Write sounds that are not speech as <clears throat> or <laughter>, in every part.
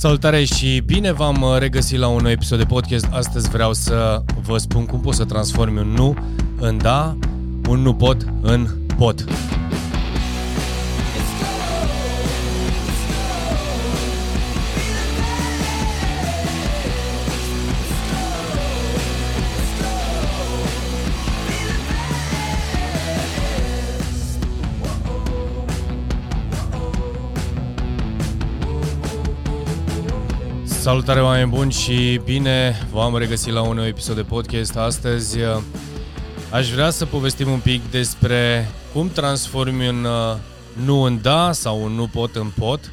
Salutare și bine v-am uh, regăsit la un nou episod de podcast. Astăzi vreau să vă spun cum pot să transformi un nu în da, un nu pot în pot. Salutare oameni buni și bine v-am regăsit la un nou episod de podcast. Astăzi uh, aș vrea să povestim un pic despre cum transformi un uh, nu în da sau un nu pot în pot.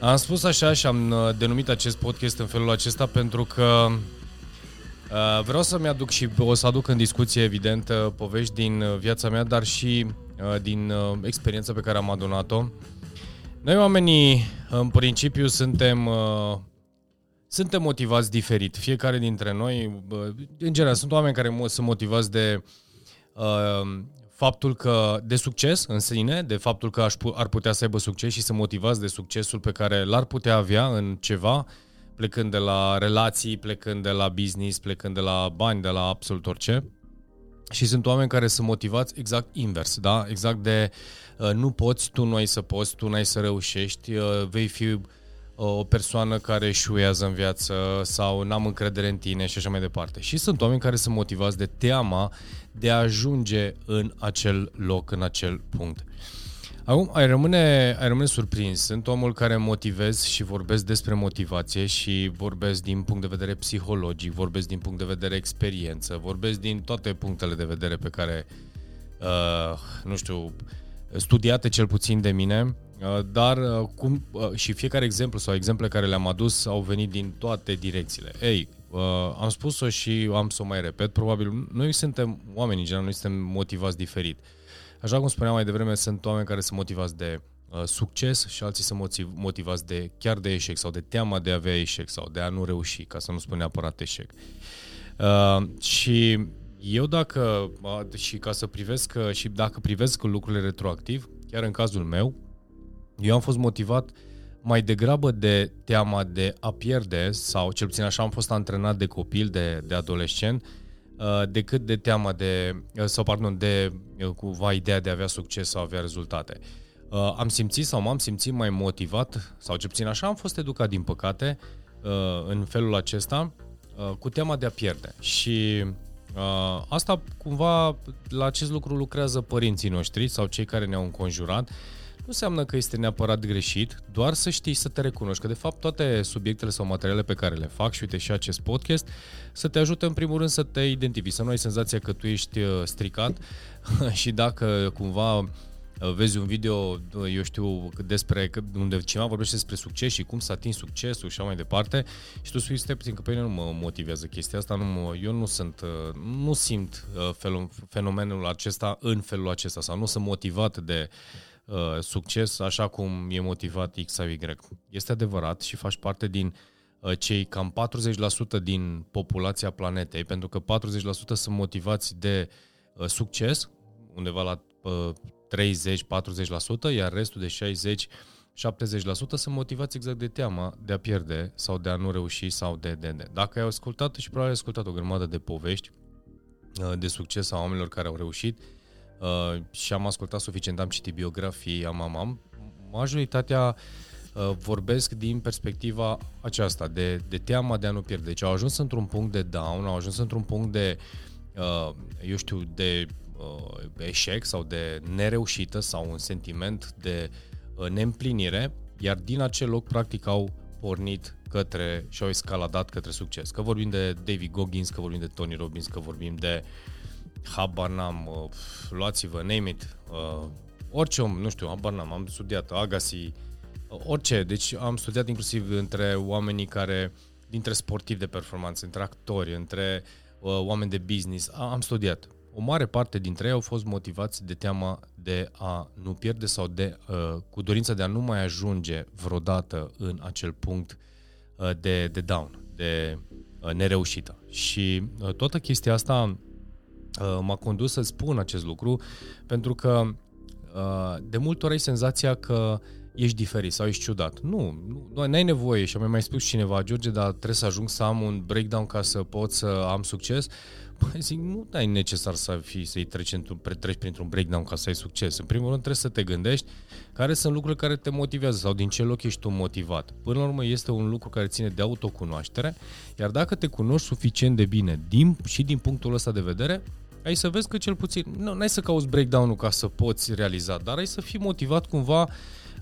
Am spus așa și am uh, denumit acest podcast în felul acesta pentru că vreau să-mi aduc și o să aduc în discuție evident povești din viața mea, dar și din experiența pe care am adunat-o. Noi oamenii, în principiu, suntem suntem motivați diferit. Fiecare dintre noi, în general, sunt oameni care sunt motivați de uh, faptul că de succes în sine, de faptul că ar putea să aibă succes și să motivați de succesul pe care l-ar putea avea în ceva, plecând de la relații, plecând de la business, plecând de la bani, de la absolut orice. Și sunt oameni care sunt motivați exact invers, da? Exact de uh, nu poți, tu nu ai să poți, tu nu ai să reușești, uh, vei fi o persoană care eșuează în viață sau n-am încredere în tine și așa mai departe. Și sunt oameni care sunt motivați de teama de a ajunge în acel loc, în acel punct. Acum, ai rămâne, ai rămâne surprins. Sunt omul care motivez și vorbesc despre motivație și vorbesc din punct de vedere psihologic, vorbesc din punct de vedere experiență, vorbesc din toate punctele de vedere pe care, uh, nu știu, studiate cel puțin de mine Uh, dar uh, cum, uh, și fiecare exemplu sau exemple care le-am adus au venit din toate direcțiile. Ei, am spus-o și am să o mai repet, probabil noi suntem oameni în general, noi suntem motivați diferit. Așa cum spuneam mai devreme, sunt oameni care sunt motivați de succes și alții sunt motivați de chiar de eșec sau de teama de a avea eșec sau de a nu reuși, ca să nu spun neapărat eșec. Uh, și eu dacă, și ca să privesc, și dacă privesc lucrurile retroactiv, chiar în cazul meu, eu am fost motivat mai degrabă de teama de a pierde, sau cel puțin așa am fost antrenat de copil, de, de adolescent, uh, decât de teama de, uh, sau pardon, de uh, cumva ideea de a avea succes sau avea rezultate. Am simțit sau m-am simțit mai motivat, sau cel puțin așa am fost educat din păcate, în felul acesta, cu teama de a pierde. Și asta cumva, la acest lucru lucrează părinții noștri sau cei care ne-au înconjurat, nu înseamnă că este neapărat greșit, doar să știi să te recunoști, că de fapt toate subiectele sau materialele pe care le fac și uite și acest podcast, să te ajute în primul rând să te identifici, să nu ai senzația că tu ești uh, stricat <laughs> și dacă cumva uh, vezi un video, uh, eu știu, despre unde cineva vorbește despre succes și cum să atingi succesul și așa mai departe și tu spui, stai puțin, că pe mine nu mă motivează chestia asta, nu mă, eu nu sunt, nu simt fenomenul acesta în felul acesta sau nu sunt motivat de Uh, succes așa cum e motivat X sau Y. Este adevărat și faci parte din uh, cei cam 40% din populația planetei, pentru că 40% sunt motivați de uh, succes, undeva la 30-40%, iar restul de 60 70% sunt motivați exact de teama de a pierde sau de a nu reuși sau de, de, de. Dacă ai ascultat și probabil ai ascultat o grămadă de povești de succes a oamenilor care au reușit, uh, și am ascultat suficient, am citit biografii, am, am, am. Majoritatea uh, vorbesc din perspectiva aceasta, de, de teama de a nu pierde. Deci au ajuns într-un punct de down, au ajuns într-un punct de, uh, eu știu, de uh, eșec sau de nereușită sau un sentiment de uh, neîmplinire, iar din acel loc, practic, au pornit către și au escaladat către succes. Că vorbim de David Goggins, că vorbim de Tony Robbins, că vorbim de uh, habar n-am, uh, luați-vă, name it, uh, orice om, nu știu, habar n-am, am studiat Agassi, uh, orice, deci am studiat inclusiv între oamenii care, dintre sportivi de performanță, între actori, între uh, oameni de business, am studiat. O mare parte dintre ei au fost motivați de teama de a nu pierde sau de, uh, cu dorința de a nu mai ajunge vreodată în acel punct uh, de, de down, de uh, nereușită. Și uh, toată chestia asta Uh, m-a condus să spun acest lucru, pentru că uh, de multe ori ai senzația că ești diferit sau ești ciudat. Nu, nu ai nevoie și am mai spus cineva, George, dar trebuie să ajung să am un breakdown ca să pot să am succes. Păi zic, nu ai necesar să fii, să-i treci, treci printr-un breakdown ca să ai succes. În primul rând trebuie să te gândești care sunt lucrurile care te motivează sau din ce loc ești tu motivat. Până la urmă este un lucru care ține de autocunoaștere, iar dacă te cunoști suficient de bine din, și din punctul ăsta de vedere, ai să vezi că cel puțin, nu ai să cauți breakdown-ul ca să poți realiza, dar ai să fii motivat cumva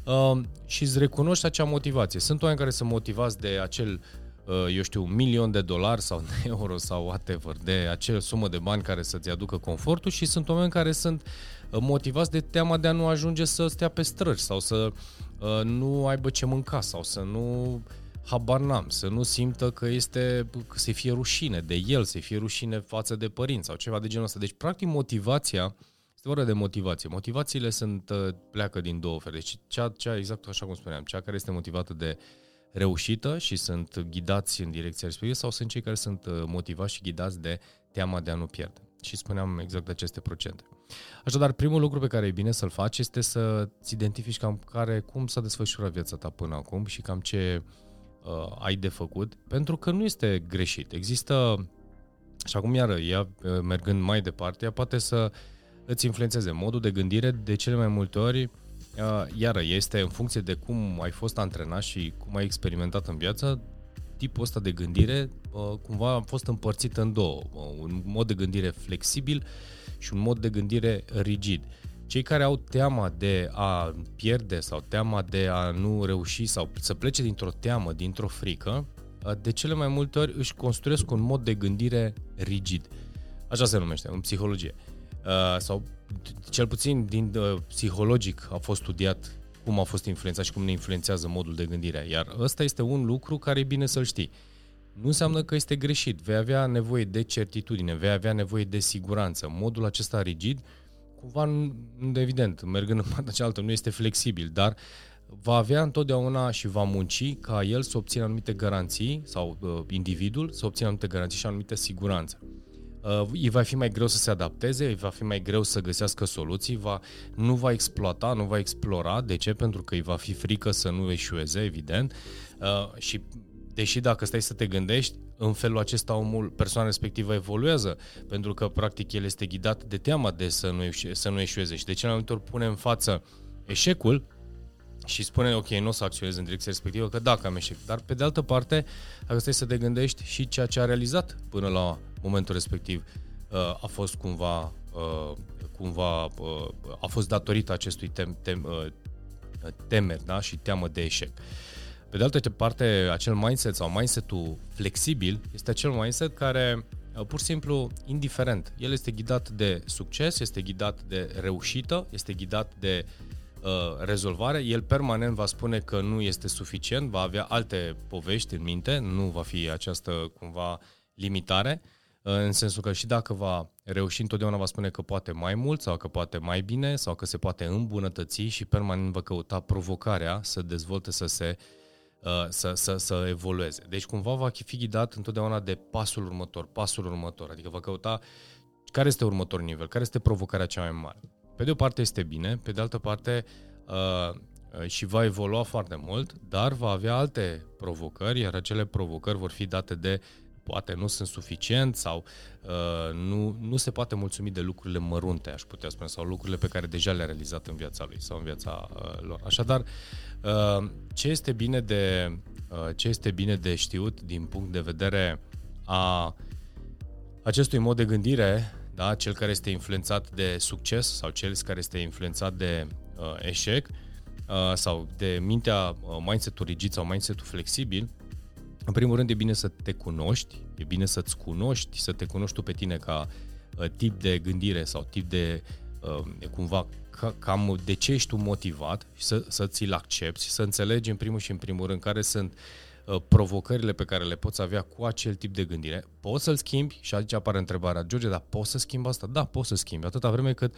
uh, și îți recunoști acea motivație. Sunt oameni care sunt motivați de acel uh, eu știu, un milion de dolari sau de <laughs> euro sau whatever, de acel sumă de bani care să-ți aducă confortul și sunt oameni care sunt uh, motivați de teama de a nu ajunge să stea pe străzi sau să uh, nu aibă ce mânca sau să nu habar n-am, să nu simtă că este, că se fie rușine de el, să fie rușine față de părinți sau ceva de genul ăsta. Deci, practic, motivația este vorba de motivație. Motivațiile sunt, uh, pleacă din două feluri. Deci, cea, cea, exact așa cum spuneam, cea care este motivată de reușită și sunt ghidați în direcția respectivă sau sunt cei care sunt uh, motivați și ghidați de teama de a nu pierde. Și spuneam exact aceste procente. Așadar, primul lucru pe care e bine să-l faci este să-ți identifici cam care, cum s-a desfășurat viața ta până acum și cam ce uh, uh, ai de făcut, pentru că nu este greșit. Există, și acum iară, ea uh, mergând mai departe, ea poate să îți influențeze modul de gândire de cele mai multe ori, uh, iară, este în funcție de cum ai fost antrenat și cum ai experimentat în viață, tipul ăsta de gândire uh, cumva a fost împărțit în două. Uh, un mod de gândire flexibil și un mod de gândire rigid. Uh, cei care au teama de a pierde sau teama de a nu reuși sau să plece dintr-o teamă, dintr-o frică, de cele mai multe ori își construiesc un mod de gândire rigid. Așa se numește, în psihologie. Sau cel puțin din psihologic a fost studiat cum a fost influențat și cum ne influențează modul de gândire. Iar ăsta este un lucru care e bine să-l știi. Nu înseamnă că este greșit. Vei avea nevoie de certitudine, vei avea nevoie de siguranță. Modul acesta rigid cumva, evident, mergând în partea cealaltă, nu este flexibil, dar va avea întotdeauna și va munci ca el să obțină anumite garanții sau uh, individul să obțină anumite garanții și anumite siguranță. Uh, îi va fi mai greu să se adapteze, îi va fi mai greu să găsească soluții, va, nu va exploata, nu va explora. De ce? Pentru că îi va fi frică să nu eșueze, evident. Uh, și deși dacă stai să te gândești, în felul acesta omul, persoana respectivă evoluează, pentru că practic el este ghidat de teama de să nu, eșu- să nu eșueze și de ce mai multe ori pune în față eșecul și spune, ok, nu o să acționez în direcția respectivă, că dacă am eșec. Dar pe de altă parte, dacă stai să te gândești și ceea ce a realizat până la momentul respectiv uh, a fost cumva, uh, cumva uh, a fost datorită acestui tem, tem, temeri da? și teamă de eșec. Pe de altă parte, acel mindset sau mindset-ul flexibil este acel mindset care uh, pur și simplu indiferent. El este ghidat de succes, este ghidat de reușită, este ghidat de uh, rezolvare. El permanent va spune că nu este suficient, va avea alte povești în minte, nu va fi această cumva limitare, uh, în sensul că și dacă va reuși, întotdeauna va spune că poate mai mult sau că poate mai bine sau că se poate îmbunătăți și permanent va căuta provocarea să dezvolte, să se uh, Uh, să, să, să evolueze. Deci cumva va fi ghidat întotdeauna de pasul următor, pasul următor, adică va căuta care este următorul nivel, care este provocarea cea mai mare. Pe de o parte este bine, pe de altă parte uh, uh, și va evolua foarte mult, dar va avea alte provocări, iar acele provocări vor fi date de poate nu sunt suficient sau uh, nu, nu se poate mulțumi de lucrurile mărunte, aș putea spune, sau lucrurile pe care deja le-a realizat în viața lui sau în viața uh, lor. Așadar, uh, ce este bine de uh, ce este bine de știut din punct de vedere a acestui mod de gândire, da, cel care este influențat de succes sau cel care este influențat de uh, eșec uh, sau de mintea uh, mindset-ul rigid sau mindset-ul flexibil, în primul rând e bine să te cunoști, e bine să-ți cunoști, să te cunoști tu pe tine ca uh, tip de gândire sau tip de uh, cumva ca, cam de ce ești tu motivat și să, să ți-l accepti, să înțelegi în primul și în primul rând care sunt uh, provocările pe care le poți avea cu acel tip de gândire. Poți să-l schimbi și aici apare întrebarea, George, dar poți să schimbi asta? Da, poți să schimbi, atâta vreme cât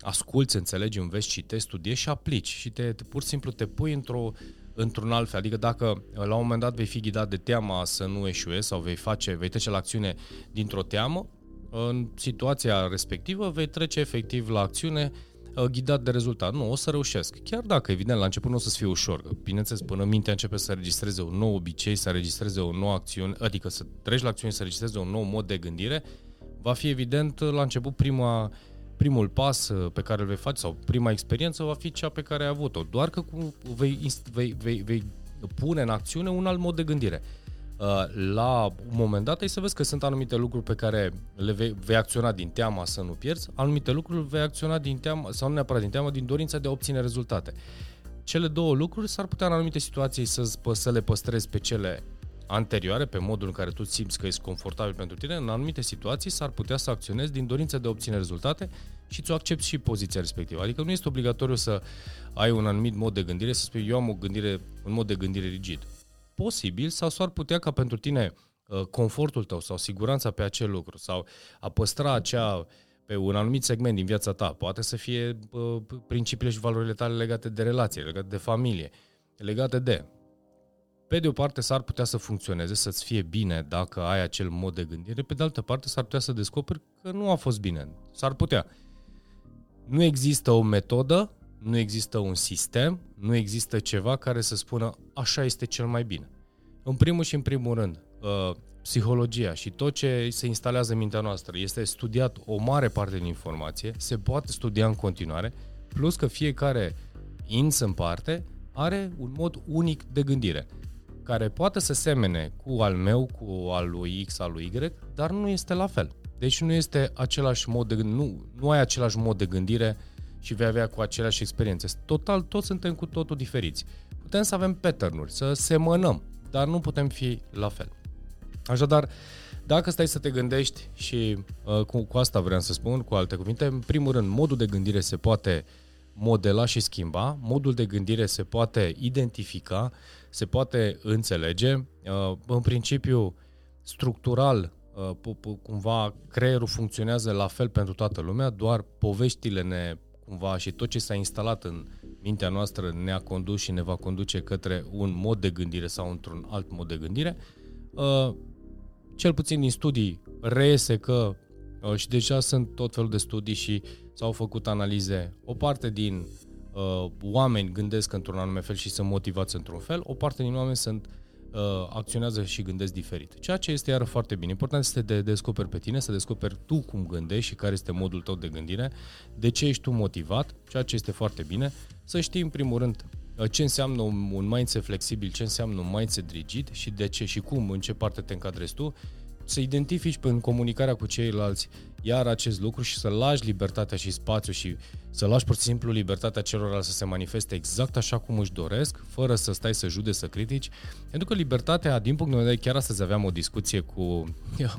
asculți, înțelegi, înveți, citești, studiezi și aplici și te, te pur și simplu te pui într-o într-un alt fel. Adică dacă uh, la un moment dat vei fi ghidat de teama să nu eșuezi sau vei face, vei trece la acțiune dintr-o teamă, în situația respectivă vei trece efectiv la acțiune uh, ghidat de rezultat. Nu, o să reușesc. Chiar dacă, evident, la început nu o să fie ușor. Bineînțeles, până mintea începe să registreze un nou obicei, să registreze o nouă acțiune, adică să treci la acțiune, să registreze un nou mod de gândire, va fi evident la început prima, primul pas uh, pe care îl vei face sau prima experiență va fi cea pe care ai avut-o. Doar că cu, vei, vei, vei, vei pune în acțiune un alt mod de gândire. Uh, la un moment dat ai să vezi că sunt anumite lucruri pe care le vei, vei acționa din teama să nu pierzi, anumite lucruri vei acționa din teama, sau nu neapărat din teama, din dorința de a obține rezultate. Cele două lucruri s-ar putea în anumite situații să, să le păstrezi pe cele anterioare, pe modul în care tu simți că ești confortabil pentru tine, în anumite situații s-ar putea să acționezi din dorința de a obține rezultate și ți-o accepti și poziția respectivă. Adică nu este obligatoriu să ai un anumit mod de gândire, să spui eu am o gândire, un mod de gândire rigid posibil sau s-ar putea ca pentru tine uh, confortul tău sau siguranța pe acel lucru sau a păstra acea pe un anumit segment din viața ta, poate să fie uh, principiile și valorile tale legate de relație, legate de familie, legate de. Pe de o parte s-ar putea să funcționeze, să-ți fie bine dacă ai acel mod de gândire, pe de altă parte s-ar putea să descoperi că nu a fost bine. S-ar putea. Nu există o metodă nu există un sistem, nu există ceva care să spună așa este cel mai bine. În primul și în primul rând, uh, psihologia și tot ce se instalează în mintea noastră este studiat o mare parte din informație, se poate studia în continuare, plus că fiecare ins în parte are un mod unic de gândire, care poate să semene cu al meu, cu al lui X, al lui Y, dar nu este la fel. Deci nu este același mod de gândire, nu, nu ai același mod de gândire uh, și vei avea cu aceleași experiențe. Total, toți suntem cu totul diferiți. Putem să avem pattern să semănăm, dar nu putem fi la fel. Așadar, dacă stai să te gândești și uh, cu, cu asta vreau să spun, cu alte cuvinte, în primul rând, modul de gândire se poate modela și schimba, modul de gândire se poate identifica, se poate înțelege. Uh, în principiu, structural, uh, cumva creierul funcționează la fel pentru toată lumea, doar poveștile ne cumva și tot ce s-a instalat în mintea noastră ne-a condus și ne va conduce către un mod de gândire sau într-un alt mod de gândire. Uh, cel puțin din studii reiese că uh, și deja sunt tot felul de studii și s-au făcut analize. O parte din uh, oameni gândesc într-un anume fel și sunt motivați într-un fel, o parte din oameni sunt uh, uh, acționează și gândesc diferit. Ceea ce este iară foarte bine. Important este de descoperi pe tine, să descoperi tu cum gândești și care este modul tău de gândire, de ce ești tu motivat, ceea ce este foarte bine, să știi în primul rând uh, ce înseamnă un mindset flexibil, ce înseamnă un mindset rigid și de ce și cum, în ce parte te încadrezi tu să identifici în comunicarea cu ceilalți iar acest lucru și să lași libertatea și spațiu și să lași pur și simplu libertatea celorlalți să se manifeste exact așa cum își doresc, fără să stai să jude, să critici. Pentru că libertatea, din punct de vedere, chiar astăzi aveam o discuție cu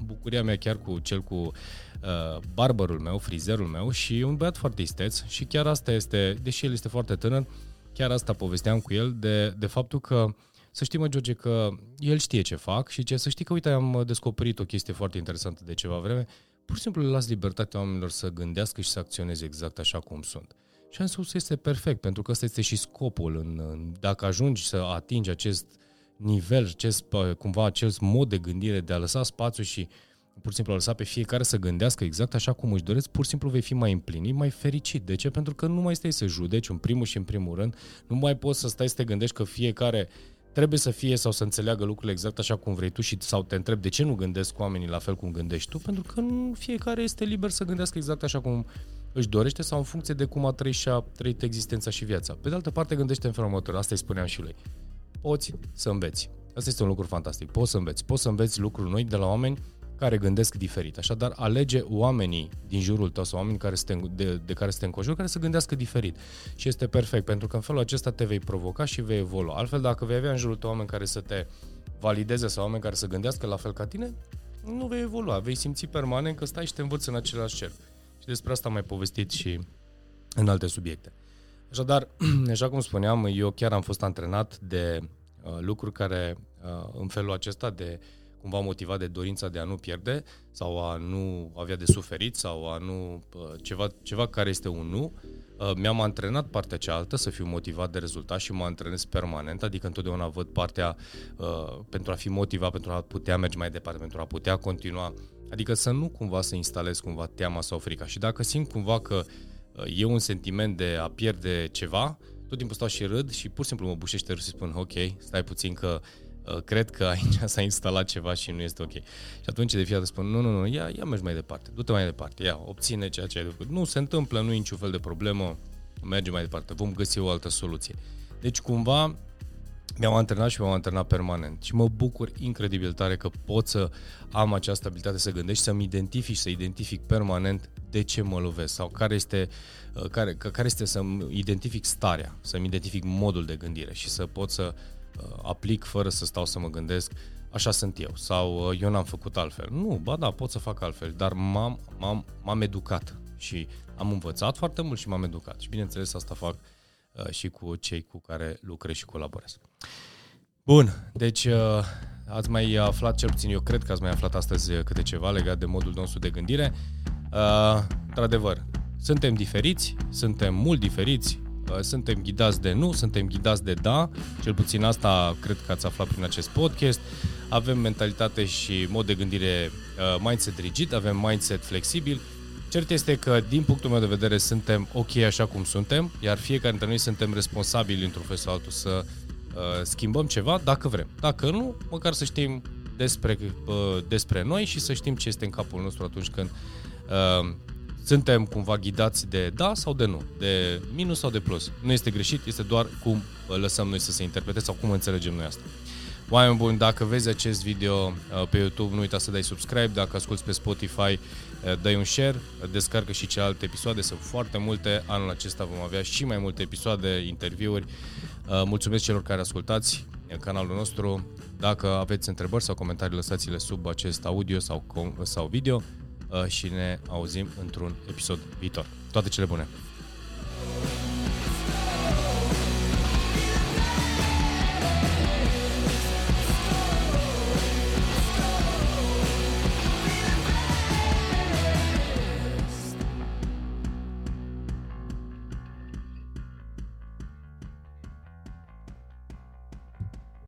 bucuria mea chiar cu cel cu uh, barberul meu, frizerul meu și un băiat foarte isteț și chiar asta este, deși el este foarte tânăr, chiar asta povesteam cu el de, de faptul că uh, să știi, mă, George, că el știe ce fac și ce să știi că, uite, am descoperit o chestie foarte interesantă de ceva vreme, pur și simplu le las libertatea oamenilor să gândească și să acționeze exact așa cum sunt. Și am spus, este perfect, pentru că ăsta este și scopul. În, în, dacă ajungi să atingi acest nivel, acest, cumva acest mod de gândire, de a lăsa spațiu și pur și simplu a lăsa pe fiecare să gândească exact așa cum își doresc, pur și simplu vei fi mai împlinit, mai fericit. De ce? Pentru că nu mai stai să judeci în primul și în primul rând, nu mai poți să stai să te gândești că fiecare trebuie să fie sau să înțeleagă lucrurile exact așa cum vrei tu și sau te întreb de ce nu gândesc oamenii la fel cum gândești tu, pentru că nu fiecare este liber să gândească exact așa cum își dorește sau în funcție de cum a trăit și a trăit existența și viața. Pe de altă parte, gândește în felul următor, asta îi spuneam și lui. Poți să înveți. Asta este un lucru fantastic. Poți să înveți. Poți să înveți lucruri noi de la oameni care gândesc diferit. Așadar, alege oamenii din jurul tău sau oameni care este, de, de care este înconjur, care să gândească diferit. Și este perfect, pentru că în felul acesta te vei provoca și vei evolua. Altfel, dacă vei avea în jurul tău oameni care să te valideze sau oameni care să gândească la fel ca tine, nu vei evolua. Vei simți permanent că stai și te învăți în același cerc. Și despre asta am mai povestit și în alte subiecte. Așadar, <clears throat> așa cum spuneam, eu chiar am fost antrenat de uh, lucruri care, uh, în felul acesta, de uh, cumva motivat de dorința de a nu pierde sau a nu avea de suferit sau a nu ceva, ceva care este un nu, uh, mi-am antrenat partea cealaltă să fiu motivat de rezultat și mă antrenez permanent, adică întotdeauna văd partea uh, pentru a fi motivat, pentru a putea merge mai departe, pentru a putea continua, adică să nu cumva să instalez cumva teama sau frica și dacă simt cumva că uh, e un sentiment de a pierde ceva, tot timpul stau și râd și pur și simplu mă bușește râs și spun ok, stai puțin că uh, cred că aici <laughs> s-a instalat ceva și nu este ok. Și atunci de fiecare spun, nu, nu, nu, ia, ia mergi mai departe, du-te mai departe, ia, obține ceea ce ai făcut. Nu se întâmplă, nu e niciun fel de problemă, merge mai departe, vom găsi o altă soluție. Deci cumva mi-am antrenat și m-am antrenat permanent și mă bucur incredibil tare că pot să am această abilitate să gândesc și să-mi identific, să identific permanent de ce mă lovesc sau care este, uh, care, care este să-mi identific starea, să-mi identific modul de gândire și să pot să uh, aplic fără să stau să mă gândesc așa sunt eu sau uh, eu n-am făcut altfel. Nu, ba da, pot să fac altfel, dar m-am, m-am, m-am educat și am învățat foarte mult și m-am educat și bineînțeles asta fac uh, și cu cei cu care lucrez și colaborez. Bun, deci uh, ați mai aflat, cel puțin eu cred că ați mai aflat astăzi câte ceva legat de modul nostru de gândire. Uh, într-adevăr, suntem diferiți, suntem mult diferiți, uh, suntem ghidați de nu, suntem ghidați de da, cel puțin asta cred că ați aflat prin acest podcast. Avem mentalitate și mod de gândire uh, mindset rigid, avem mindset flexibil. Cert este că, din punctul meu de vedere, suntem ok așa cum suntem, iar fiecare dintre noi suntem responsabili într-un fel sau altul să uh, schimbăm ceva dacă vrem. Dacă nu, măcar să știm despre, uh, despre noi și să știm ce este în capul nostru atunci când uh, suntem cumva ghidați de da sau de nu, de minus sau de plus. Nu este greșit, este doar cum lăsăm noi să se interpreteze sau cum înțelegem noi asta. Oameni buni, dacă vezi acest video uh, pe YouTube, nu uita să dai subscribe, dacă asculti pe Spotify, uh, dai un share, descarcă și celelalte episoade, sunt foarte multe, anul acesta vom avea și mai multe episoade, interviuri. Uh, mulțumesc celor care ascultați canalul nostru. Dacă aveți întrebări sau comentarii, lăsați-le sub acest audio sau, sau video și ne auzim într-un episod viitor. Toate cele bune!